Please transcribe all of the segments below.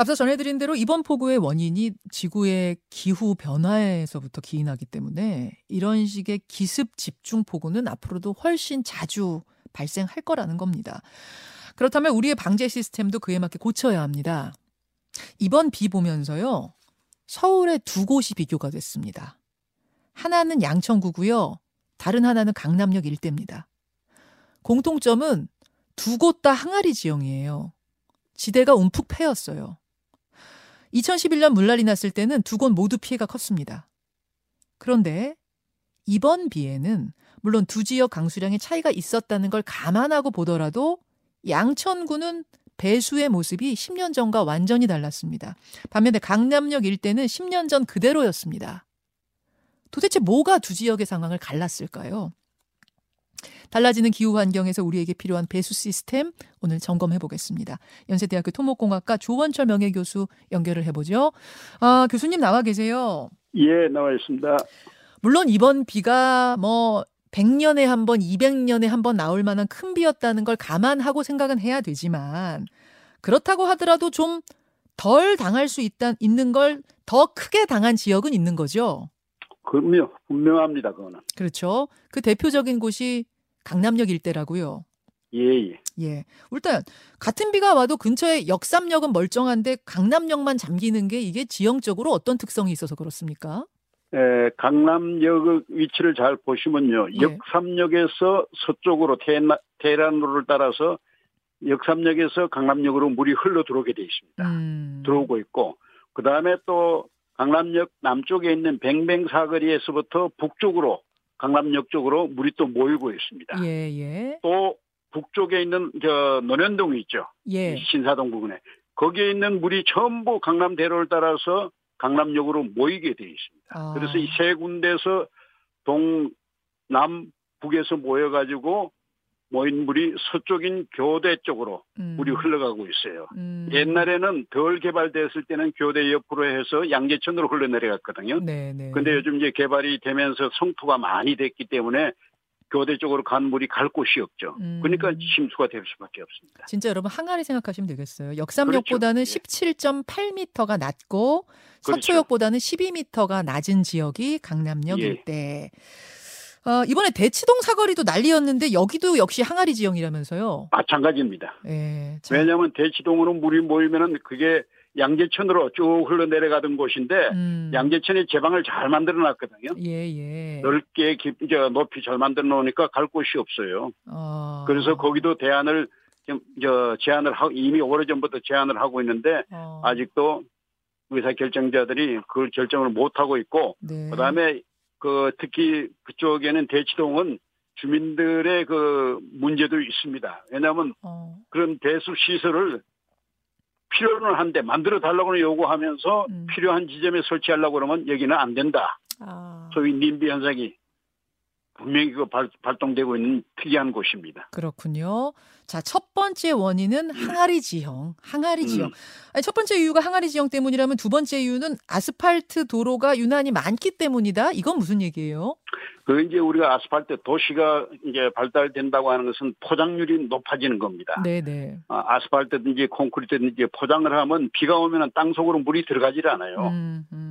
앞서 전해드린 대로 이번 폭우의 원인이 지구의 기후 변화에서부터 기인하기 때문에 이런 식의 기습 집중 폭우는 앞으로도 훨씬 자주 발생할 거라는 겁니다. 그렇다면 우리의 방제 시스템도 그에 맞게 고쳐야 합니다. 이번 비 보면서요. 서울의 두 곳이 비교가 됐습니다. 하나는 양천구고요. 다른 하나는 강남역 일대입니다. 공통점은 두 곳 다 항아리 지형이에요. 지대가 움푹 패였어요. 2011년 물난리 났을 때는 두 곳 모두 피해가 컸습니다. 그런데 이번 비에는 물론 두 지역 강수량의 차이가 있었다는 걸 감안하고 보더라도 양천구는 배수의 모습이 10년 전과 완전히 달랐습니다. 반면에 강남역 일대는 10년 전 그대로였습니다. 도대체 뭐가 두 지역의 상황을 갈랐을까요? 달라지는 기후 환경에서 우리에게 필요한 배수 시스템 오늘 점검해 보겠습니다. 연세대학교 토목공학과 조원철 명예교수 연결을 해보죠. 아, 교수님 나와 계세요. 예, 나와 있습니다. 물론 이번 비가 뭐 100년에 한 번, 200년에 한 번 나올 만한 큰 비였다는 걸 감안하고 생각은 해야 되지만 그렇다고 하더라도 좀 덜 당할 수 있다, 있는 걸 더 크게 당한 지역은 있는 거죠. 그럼요. 분명합니다. 그거는. 그렇죠. 그 대표적인 곳이 강남역 일대라고요. 예, 예. 예. 일단 같은 비가 와도 근처에 역삼역은 멀쩡한데 강남역만 잠기는 게 이게 지형적으로 어떤 특성이 있어서 그렇습니까? 에, 강남역 위치를 잘 보시면요. 예. 역삼역에서 서쪽으로 테나, 테란로를 따라서 역삼역에서 강남역으로 물이 흘러 들어오게 돼 있습니다. 음. 들어오고 있고 그 다음에 또 강남역 남쪽에 있는 뱅뱅 사거리에서부터 북쪽으로 강남역 쪽으로 물이 또 모이고 있습니다. 예, 예. 또 북쪽에 있는 저 논현동이 있죠. 예. 신사동 부근에 거기에 있는 물이 전부 강남대로를 따라서 강남역으로 모이게 돼 있습니다. 아. 그래서 이 세 군데서 동 남 북에서 모여가지고 모인 물이 서쪽인 교대 쪽으로 음. 물이 흘러가고 있어요. 음. 옛날에는 덜 개발됐을 때는 교대 옆으로 해서 양재천으로 흘러내려갔거든요. 네, 네. 근데 요즘 이제 개발이 되면서 성토가 많이 됐기 때문에 교대 쪽으로 간 물이 갈 곳이 없죠. 음. 그러니까 침수가 될 수밖에 없습니다. 진짜 여러분 항아리 생각하시면 되겠어요. 역삼역보다는 그렇죠. 17.8m가 낮고 그렇죠. 서초역보다는 12m가 낮은 지역이 강남역 예. 일대. 어, 이번에 대치동 사거리도 난리였는데 여기도 역시 항아리 지형이라면서요. 마찬가지입니다. 예. 참. 왜냐하면 대치동으로 물이 모이면은 그게 양재천으로 쭉 흘러내려가던 곳인데 음. 양재천이 제방을 잘 만들어 놨거든요. 예, 예. 넓게 깊, 저 높이 잘 만들어 놓으니까 갈 곳이 없어요. 어. 그래서 거기도 대안을 좀, 저, 제안을 하고, 이미 오래전부터 제안을 하고 있는데, 어. 아직도 의사 결정자들이 그걸 결정을 못 하고 있고, 네. 그 다음에 그 특히 그쪽에는 대치동은 주민들의 그 문제도 있습니다. 왜냐하면 어. 그런 배수 시설을 필요는 한데 만들어 달라고는 요구하면서 음. 필요한 지점에 설치하려고 그러면 여기는 안 된다. 아. 소위 님비 현상이 분명히 그 발, 발동되고 있는 특이한 곳입니다. 그렇군요. 자, 첫 번째 원인은 항아리 지형. 항아리 지형. 음. 아니, 첫 번째 이유가 항아리 지형 때문이라면 두 번째 이유는 아스팔트 도로가 유난히 많기 때문이다. 이건 무슨 얘기예요? 그 이제 우리가 아스팔트 도시가 이제 발달된다고 하는 것은 포장률이 높아지는 겁니다. 네, 네. 아, 아스팔트든지 콘크리트든지 포장을 하면 비가 오면 땅 속으로 물이 들어가질 않아요. 음, 음.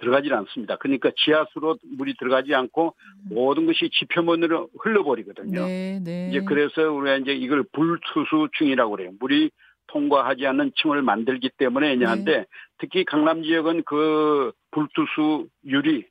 들어가질 않습니다. 그러니까 지하수로 물이 들어가지 않고 모든 것이 지표면으로 흘러버리거든요. 네, 네. 이제 그래서 우리가 이제 이걸 불투수층이라고 그래요. 물이 통과하지 않는 층을 만들기 때문에 네. 한데 특히 강남 지역은 그 불투수율이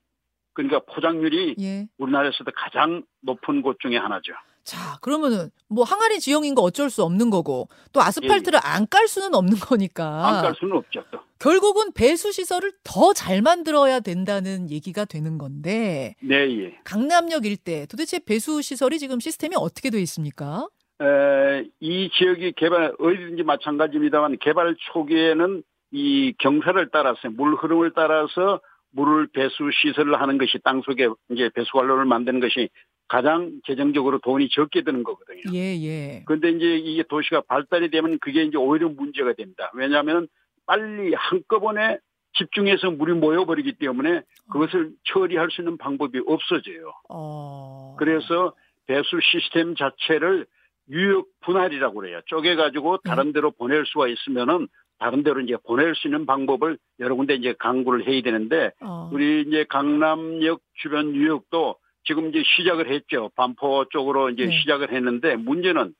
그러니까 포장률이 예. 우리나라에서도 가장 높은 곳 중에 하나죠. 자, 그러면은 뭐 항아리 지형인 거 어쩔 수 없는 거고 또 아스팔트를 안깔 수는 없는 거니까 안갈 수는 없죠. 또. 결국은 배수 시설을 더 잘 만들어야 된다는 얘기가 되는 건데 네, 예. 강남역 일대 도대체 배수 시설이 지금 시스템이 어떻게 돼 있습니까? 에, 이 지역이 개발 어디든지 마찬가지입니다만 개발 초기에는 이 경사를 따라서 물 흐름을 따라서 물을 배수 시설을 하는 것이 땅 속에 이제 배수 관로를 만드는 것이 가장 재정적으로 돈이 적게 드는 거거든요. 예, 예. 그런데 이제 이게 도시가 발달이 되면 그게 이제 오히려 문제가 됩니다. 왜냐하면 빨리 한꺼번에 집중해서 물이 모여버리기 때문에 그것을 처리할 수 있는 방법이 없어져요. 어. 그래서 배수 시스템 자체를 유역 분할이라고 그래요. 쪼개가지고 다른 데로 보낼 수가 있으면은 다른 데로 이제 보낼 수 있는 방법을 여러 군데 이제 강구를 해야 되는데 어. 우리 이제 강남역 주변 유역도 지금 이제 시작을 했죠. 반포 쪽으로 이제 네. 시작을 했는데 문제는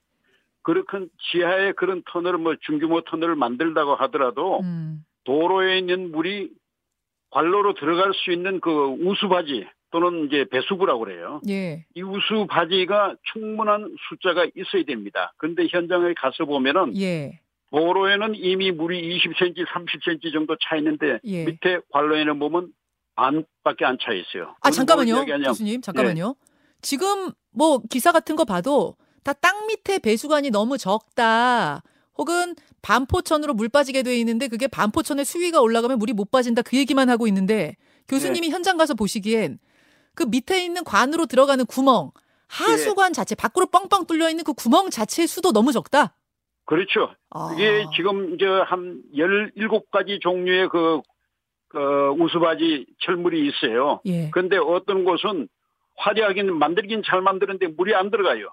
그렇게 지하에 그런 터널을 뭐 중규모 터널을 만들다고 하더라도 음. 도로에 있는 물이 관로로 들어갈 수 있는 그 우수바지 또는 이제 배수구라고 그래요. 예. 이 우수바지가 충분한 숫자가 있어야 됩니다. 그런데 현장에 가서 보면은 예. 도로에는 이미 물이 20cm, 30cm 정도 차 있는데 예. 밑에 관로에는 보면 반밖에 안 차 있어요. 아 그건 잠깐만요, 교수님 잠깐만요. 지금 뭐 기사 같은 거 봐도 다 땅 밑에 배수관이 너무 적다. 혹은 반포천으로 물 빠지게 돼 있는데 그게 반포천의 수위가 올라가면 물이 못 빠진다 그 얘기만 하고 있는데 교수님이 네. 현장 가서 보시기엔 그 밑에 있는 관으로 들어가는 구멍 하수관 자체 밖으로 뻥뻥 뚫려 있는 그 구멍 자체의 수도 너무 적다. 그렇죠. 아. 이게 지금 이제 한 17가지 종류의 그, 그 우수바지 철물이 있어요. 예. 그런데 어떤 곳은 화려하긴 만들긴 잘 만드는데 물이 안 들어가요.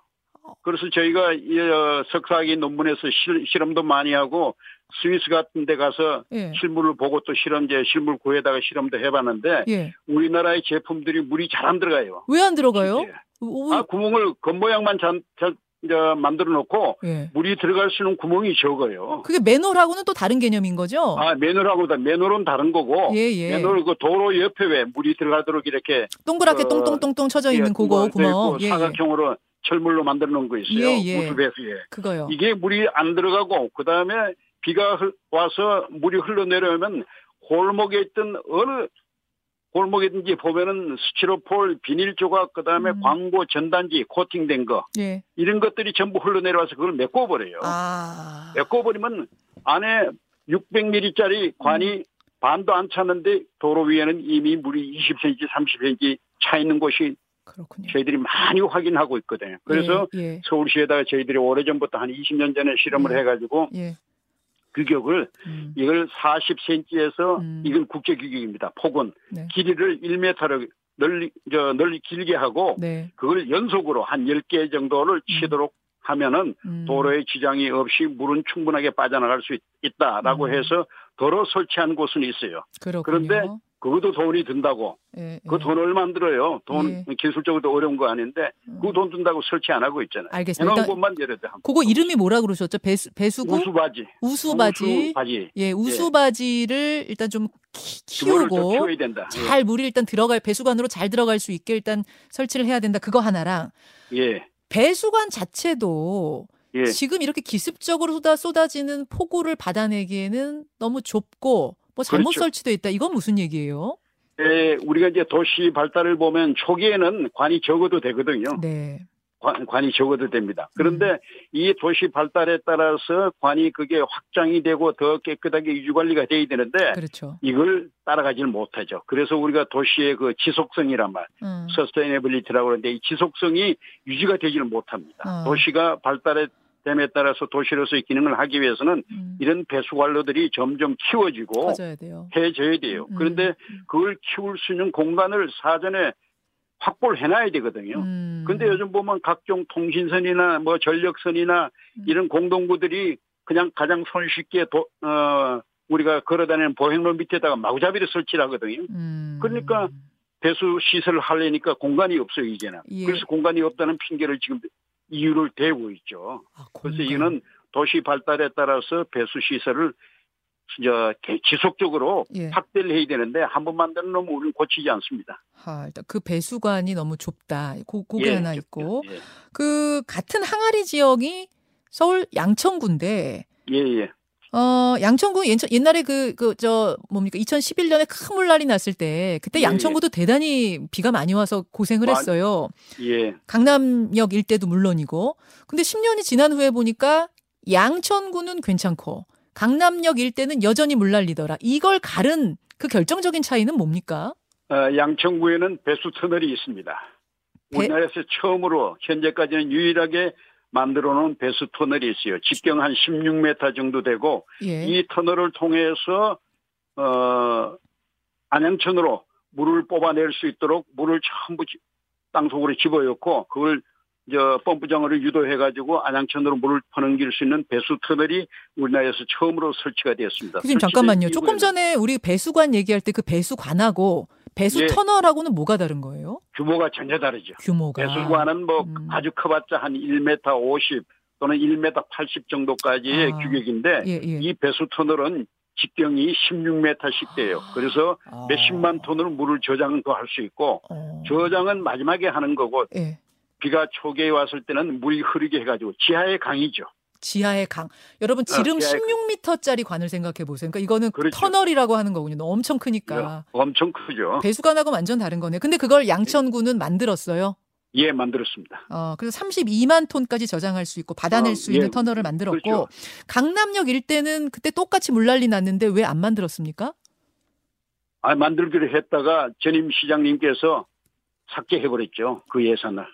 그래서 저희가 이, 어, 석사학위 논문에서 실, 실험도 많이 하고 스위스 같은 데 가서 예. 실물을 보고 또 실험제 실물 구에다가 실험도 해봤는데 예. 우리나라의 제품들이 물이 잘 안 들어가요. 왜 안 들어가요? 아 구멍을 겉모양만 잘, 잘 저, 만들어 놓고 예. 물이 들어갈 수 있는 구멍이 적어요. 그게 맨홀하고는 또 다른 개념인 거죠? 아 맨홀하고 다 맨홀은 다른 거고 예, 예. 맨홀 그 도로 옆에 왜 물이 들어가도록 이렇게 동그랗게 어, 똥똥똥똥 쳐져 있는 예, 그거 뭐 구멍. 예, 예. 사각형으로 철물로 만들어 놓은 거 있어요. 우수배수에 그거요. 이게 물이 안 들어가고 그 다음에 비가 흘- 와서 물이 흘러내려오면 골목에 있던 어느 골목이든지 보면은 스티로폴, 비닐 조각, 그 다음에 음. 광고 전단지 코팅된 거 예. 이런 것들이 전부 흘러내려와서 그걸 메꿔버려요. 아. 메꿔버리면 안에 600ml짜리 관이 음. 반도 안 찼는데 도로 위에는 이미 물이 20cm, 30cm 차 있는 곳이 그렇군요. 저희들이 많이 확인하고 있거든요. 그래서 예, 예. 서울시에다가 저희들이 오래전부터 한 20년 전에 실험을 예. 해가지고 예. 규격을 음. 이걸 40cm에서 음. 이건 국제 규격입니다. 폭은 네. 길이를 1m로 널리 저 널리 길게 하고 네. 그걸 연속으로 한 10개 정도를 치도록 하면은 음. 도로에 지장이 없이 물은 충분하게 빠져나갈 수 있, 있다라고 음. 해서 도로 설치한 곳은 있어요. 그렇군요. 그런데 그것도 돈이 든다고. 예, 그 예. 돈 얼마 안 들어요. 돈 예. 기술적으로 어려운 거 아닌데 음. 그돈 든다고 설치 안 하고 있잖아요. 알겠습니다. 곳만 예를 들어. 그거 이름이 뭐라 그러셨죠? 배수 배수구? 우수바지. 우수바지. 우수바지. 예, 우수바지를 일단 좀 키, 그거를 더 키우고 키워야 된다. 잘 물이 일단 들어갈 배수관으로 잘 들어갈 수 있게 일단 설치를 해야 된다. 그거 하나랑 예. 배수관 자체도 예. 지금 이렇게 기습적으로 쏟아 쏟아지는 폭우를 받아내기에는 너무 좁고 뭐 잘못 그렇죠. 설치돼 있다. 이건 무슨 얘기예요? 예, 우리가 이제 도시 발달을 보면 초기에는 관이 적어도 되거든요. 네. 관, 이 적어도 됩니다. 그런데 음. 이 도시 발달에 따라서 관이 그게 확장이 되고 더 깨끗하게 유지 관리가 돼야 되는데 그렇죠. 이걸 따라가지를 못하죠. 그래서 우리가 도시의 그 지속성이란 말, 음. sustainability라고 하는데 이 지속성이 유지가 되지를 못합니다. 어. 도시가 발달에 됨에 따라서 도시로서의 기능을 하기 위해서는 음. 이런 배수 관로들이 점점 키워지고. 해져야 돼요. 음. 그런데 그걸 키울 수 있는 공간을 사전에 확보를 해놔야 되거든요. 음. 근데 요즘 보면 각종 통신선이나 뭐 전력선이나 음. 이런 공동구들이 그냥 가장 손쉽게 도, 어, 우리가 걸어다니는 보행로 밑에다가 마구잡이를 설치를 하거든요. 음. 그러니까 배수 시설을 하려니까 공간이 없어요, 이제는. 예. 그래서 공간이 없다는 핑계를 지금 이유를 대고 있죠. 아, 그래서. 이거는 도시 발달에 따라서 배수 시설을 저 지속적으로 예. 확대를 해야 되는데 한 번 만드는 놈은 우리는 고치지 않습니다. 하, 일단 그 배수관이 너무 좁다. 고, 그게 예, 하나 저- 있고 예, 그 같은 항아리 지역이 서울 양천구인데 예. 예. 어, 양천구 옛- 옛날에 그, 그, 저, 뭡니까, 2011년에 큰 물난리 났을 때, 그때 예, 양천구도 대단히 비가 많이 와서 고생을 많이- 했어요. 예. 강남역 일대도 물론이고. 근데 10년이 지난 후에 보니까 양천구는 괜찮고, 강남역 일대는 여전히 물난리더라. 이걸 가른 그 결정적인 차이는 뭡니까? 어, 양천구에는 배수 터널이 있습니다. 배- 우리나라에서 처음으로 현재까지는 유일하게 만들어 놓은 배수 터널이 있어요. 직경 한 16m 정도 되고 예. 이 터널을 통해서 어 안양천으로 물을 뽑아낼 수 있도록 물을 전부 지- 땅속으로 집어넣고 그걸 저 펌프장으로 유도해가지고 안양천으로 물을 퍼넘길 수 있는 배수 터널이 우리나라에서 처음으로 설치가 되었습니다. 교수님 잠깐만요. 조금 전에 우리 배수관 얘기할 때 그 배수관하고 배수 예. 터널하고는 뭐가 다른 거예요? 규모가 전혀 다르죠. 규모가. 배수관은 뭐 음. 아주 커봤자 한 1m 50 또는 1m 80 정도까지의 아. 규격인데 예, 예. 이 배수 터널은 직경이 16m씩 돼요. 그래서 아. 몇십만 톤을 물을 저장도 할 수 있고 어. 저장은 마지막에 하는 거고 예. 비가 초기에 왔을 때는 물이 흐르게 해가지고 지하의 강이죠. 지하의 강. 여러분 지름 어, 지하의 16m짜리 관을 생각해 보세요. 그러니까 이거는 그렇죠. 터널이라고 하는 거군요. 엄청 크니까. 엄청 크죠. 배수관하고 완전 다른 거네. 근데 그걸 양천구는 만들었어요. 예, 만들었습니다. 어, 그래서 32만 톤까지 저장할 수 있고 받아낼 어, 수 있는 예. 터널을 만들었고 그렇죠. 강남역 일대는 그때 똑같이 물난리 났는데 왜 안 만들었습니까? 아, 만들기로 했다가 전임 시장님께서 삭제해버렸죠. 그 예산을.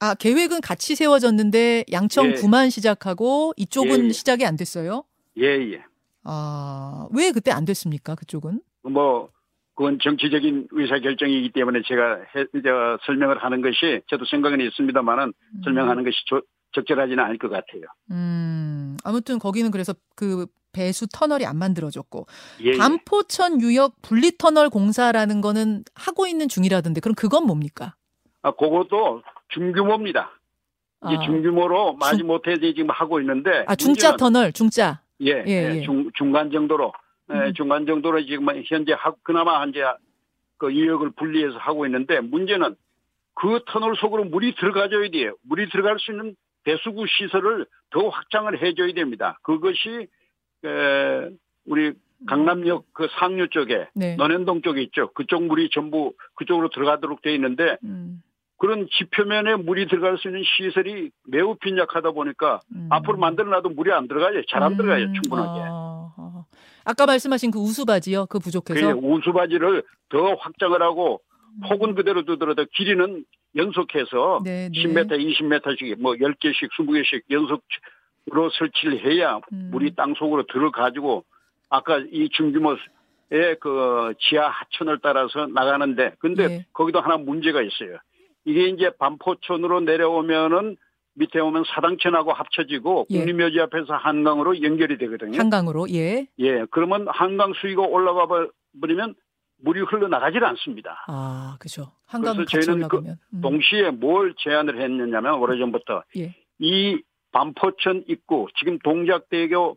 아 계획은 같이 세워졌는데 양천구만 예. 시작하고 이쪽은 예, 예. 시작이 안 됐어요. 예, 예. 아 왜 그때 안 됐습니까? 그쪽은? 뭐, 그건 정치적인 의사결정이기 때문에 제가 해, 저, 설명을 하는 것이 저도 생각은 있습니다만은 음. 설명하는 것이 조- 적절하지는 않을 것 같아요. 음 아무튼 거기는 그래서 그 배수 터널이 안 만들어졌고 예, 예. 반포천 유역 분리 터널 공사라는 거는 하고 있는 중이라던데 그럼 그건 뭡니까? 아, 그것도 중규모입니다. 이제 아. 중규모로 마지 못해 지금 하고 있는데. 아 중짜 문제는- 터널 중짜. 예, 예, 예, 예. 중, 중간 정도로, 예, 음. 중간 정도로 지금 현재 하, 그나마 이제 그 유역을 분리해서 하고 있는데 문제는 그 터널 속으로 물이 들어가줘야 돼요. 물이 들어갈 수 있는 배수구 시설을 더 확장을 해줘야 됩니다. 그것이 에, 우리 강남역 그 상류 쪽에 네. 논현동 쪽에 있죠. 그쪽 물이 전부 그쪽으로 들어가도록 되어 있는데 음, 그런 지표면에 물이 들어갈 수 있는 시설이 매우 빈약하다 보니까 음. 앞으로 만들어놔도 물이 안 들어가요. 잘 안 들어가요. 음, 충분하게. 아, 아. 아까 말씀하신 그 우수바지요. 그 부족해서. 그 우수바지를 더 확장을 하고 폭은 그대로 두더라도 길이는 연속해서 네, 네. 10m, 20m씩 뭐 10개씩, 20개씩 연속으로 설치를 해야 음. 물이 땅 속으로 들어가지고 아까 이 중규모의 그 지하 하천을 따라서 나가는데 근데 예. 거기도 하나 문제가 있어요. 이게 이제 반포천으로 내려오면은 밑에 오면 사당천하고 합쳐지고 예. 국립묘지 앞에서 한강으로 연결이 되거든요. 한강으로 예. 예, 그러면 한강 수위가 올라가 버리면 물이 흘러나가질 않습니다. 아, 그죠. 한강 그래서 저희는 그 올라가면. 음. 동시에 뭘 제안을 했느냐면 오래전부터 예. 이 반포천 입구 지금 동작대교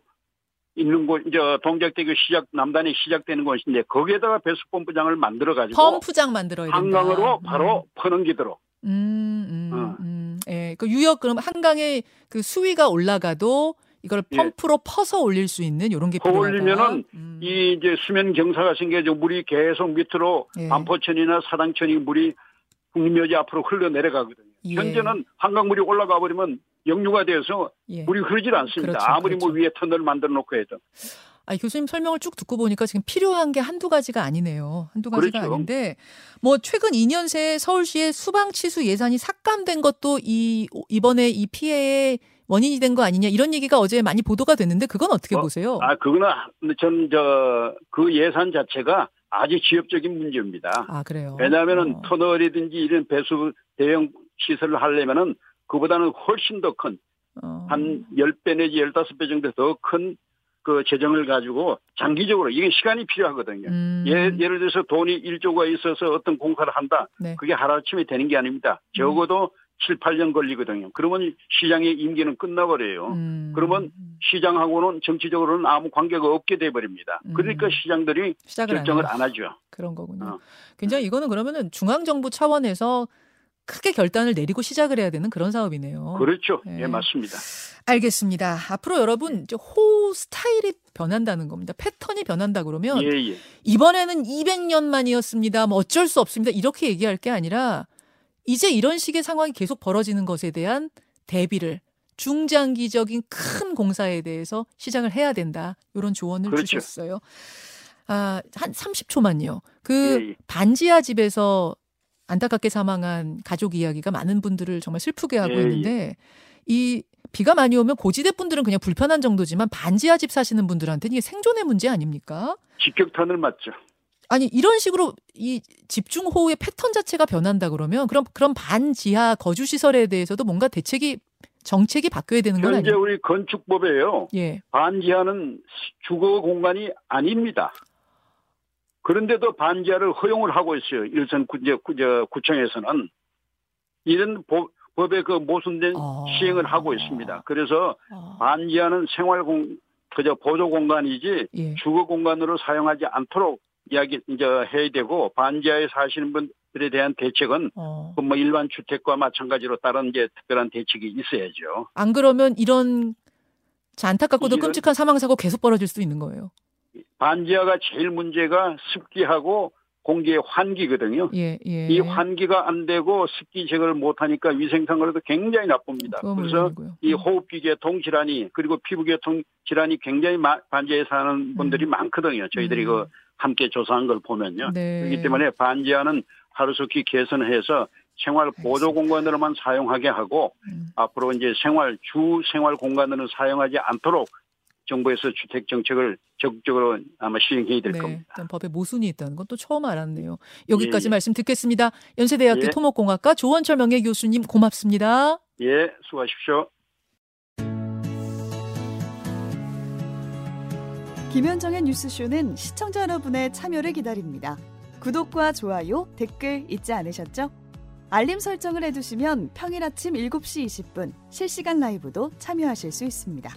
있는 곳 이제 동작대교 시작 남단이 시작되는 곳인데 거기에다가 배수펌프장을 만들어 가지고 펌프장 만들어야 된다. 한강으로 음. 바로 퍼넘기도록 음, 음, 어. 음. 예. 그 유역 그럼 한강에 그 수위가 올라가도 이걸 예. 펌프로 퍼서 올릴 수 있는 이런 게퍼 필요하다. 올리면은 음. 이 이제 수면 경사가 생겨서 물이 계속 밑으로 예. 반포천이나 사당천이 물이 국립묘지 앞으로 흘러 내려가거든요. 예. 현재는 한강물이 올라가 버리면 역류가 돼서 예. 물이 흐르질 않습니다. 그렇죠, 아무리 뭐 그렇죠. 위에 터널 만들어 놓고 해도. 아, 교수님 설명을 쭉 듣고 보니까 지금 필요한 게 한두 가지가 아니네요. 한두 가지가 그렇죠. 아닌데 뭐 최근 2년 새 서울시의 수방 치수 예산이 삭감된 것도 이 이번에 이 피해의 원인이 된 거 아니냐 이런 얘기가 어제 많이 보도가 됐는데 그건 어떻게 어, 보세요? 아, 그거는 전 저 그 예산 자체가 아주 지엽적인 문제입니다. 아, 그래요. 왜냐하면은 어. 터널이든지 이런 배수 대형 시설을 하려면은 그보다는 훨씬 더큰 어. 한 10배 내지 15배 정도 더 큰 그 재정을 가지고 장기적으로 이게 시간이 필요하거든요. 음. 예, 예를 들어서 돈이 1조가 있어서 어떤 공사를 한다. 네. 그게 하루아침에 되는 게 아닙니다. 적어도 7, 8년 걸리거든요. 그러면 시장의 임기는 끝나버려요. 음. 그러면 시장하고는 정치적으로는 아무 관계가 없게 돼버립니다. 음. 그러니까 시장들이 결정을 안, 안 하죠. 그런 거군요. 어. 굉장히 이거는 그러면은 중앙 정부 차원에서 크게 결단을 내리고 시작을 해야 되는 그런 사업이네요. 그렇죠. 네. 예, 맞습니다. 알겠습니다. 앞으로 여러분 이제 호우 스타일이 변한다는 겁니다. 패턴이 변한다 그러면 예, 예. 이번에는 200년 만이었습니다. 뭐 어쩔 수 없습니다. 이렇게 얘기할 게 아니라 이제 이런 식의 상황이 계속 벌어지는 것에 대한 대비를 중장기적인 큰 공사에 대해서 시작을 해야 된다. 이런 조언을 그렇죠. 주셨어요. 아, 한 30초만요. 그 예, 예. 반지하 집에서 안타깝게 사망한 가족 이야기가 많은 분들을 정말 슬프게 하고 예, 예. 있는데 이 비가 많이 오면 고지대 분들은 그냥 불편한 정도지만 반지하 집 사시는 분들한테는 이게 생존의 문제 아닙니까? 직격탄을 맞죠. 아니 이런 식으로 이 집중 호우의 패턴 자체가 변한다 그러면 그럼 그런 반지하 거주 시설에 대해서도 뭔가 대책이 정책이 바뀌어야 되는 건 현재 아니에요? 우리 건축법에요. 예. 반지하는 주거 공간이 아닙니다. 그런데도 반지하를 허용을 하고 있어요. 일선 구, 이제 구, 저, 구청에서는 이런 법, 법의 그 모순된 어. 시행을 하고 있습니다. 그래서 아, 반지하는 생활공 그저 보조 공간이지 예. 주거 공간으로 사용하지 않도록 이야기 이제 해야 되고 반지하에 사시는 분들에 대한 대책은 어. 그뭐 일반 주택과 마찬가지로 다른 이제 특별한 대책이 있어야죠. 안 그러면 이런 자, 안타깝고도 끔찍한 사망 사고 계속 벌어질 수 있는 거예요. 반지하가 제일 문제가 습기하고 공기의 환기거든요. 예, 예. 이 환기가 안 되고 습기 제거를 못 하니까 위생상으로도 굉장히 나쁩니다. 그래서 물론이고요. 이 음. 호흡기 계통 질환이 그리고 피부 계통 질환이 굉장히 마- 반지하에 사는 분들이 음. 많거든요. 저희들이 음. 그 함께 조사한 걸 보면요. 네. 그렇기 때문에 반지하는 하루속히 개선해서 생활 보조 공간으로만 사용하게 하고 음. 앞으로 이제 생활 주 생활 공간으로 사용하지 않도록 정부에서 주택 정책을 적극적으로 아마 시행해야 될 네, 겁니다. 법에 모순이 있다는 건 또 처음 알았네요. 여기까지 예, 예. 말씀 듣겠습니다. 연세대학교 예. 토목공학과 조원철 명예 교수님 고맙습니다. 예, 수고하십시오. 김현정의 뉴스쇼는 시청자 여러분의 참여를 기다립니다. 구독과 좋아요, 댓글 잊지 않으셨죠? 알림 설정을 해두시면 평일 아침 7시 20분 실시간 라이브도 참여하실 수 있습니다.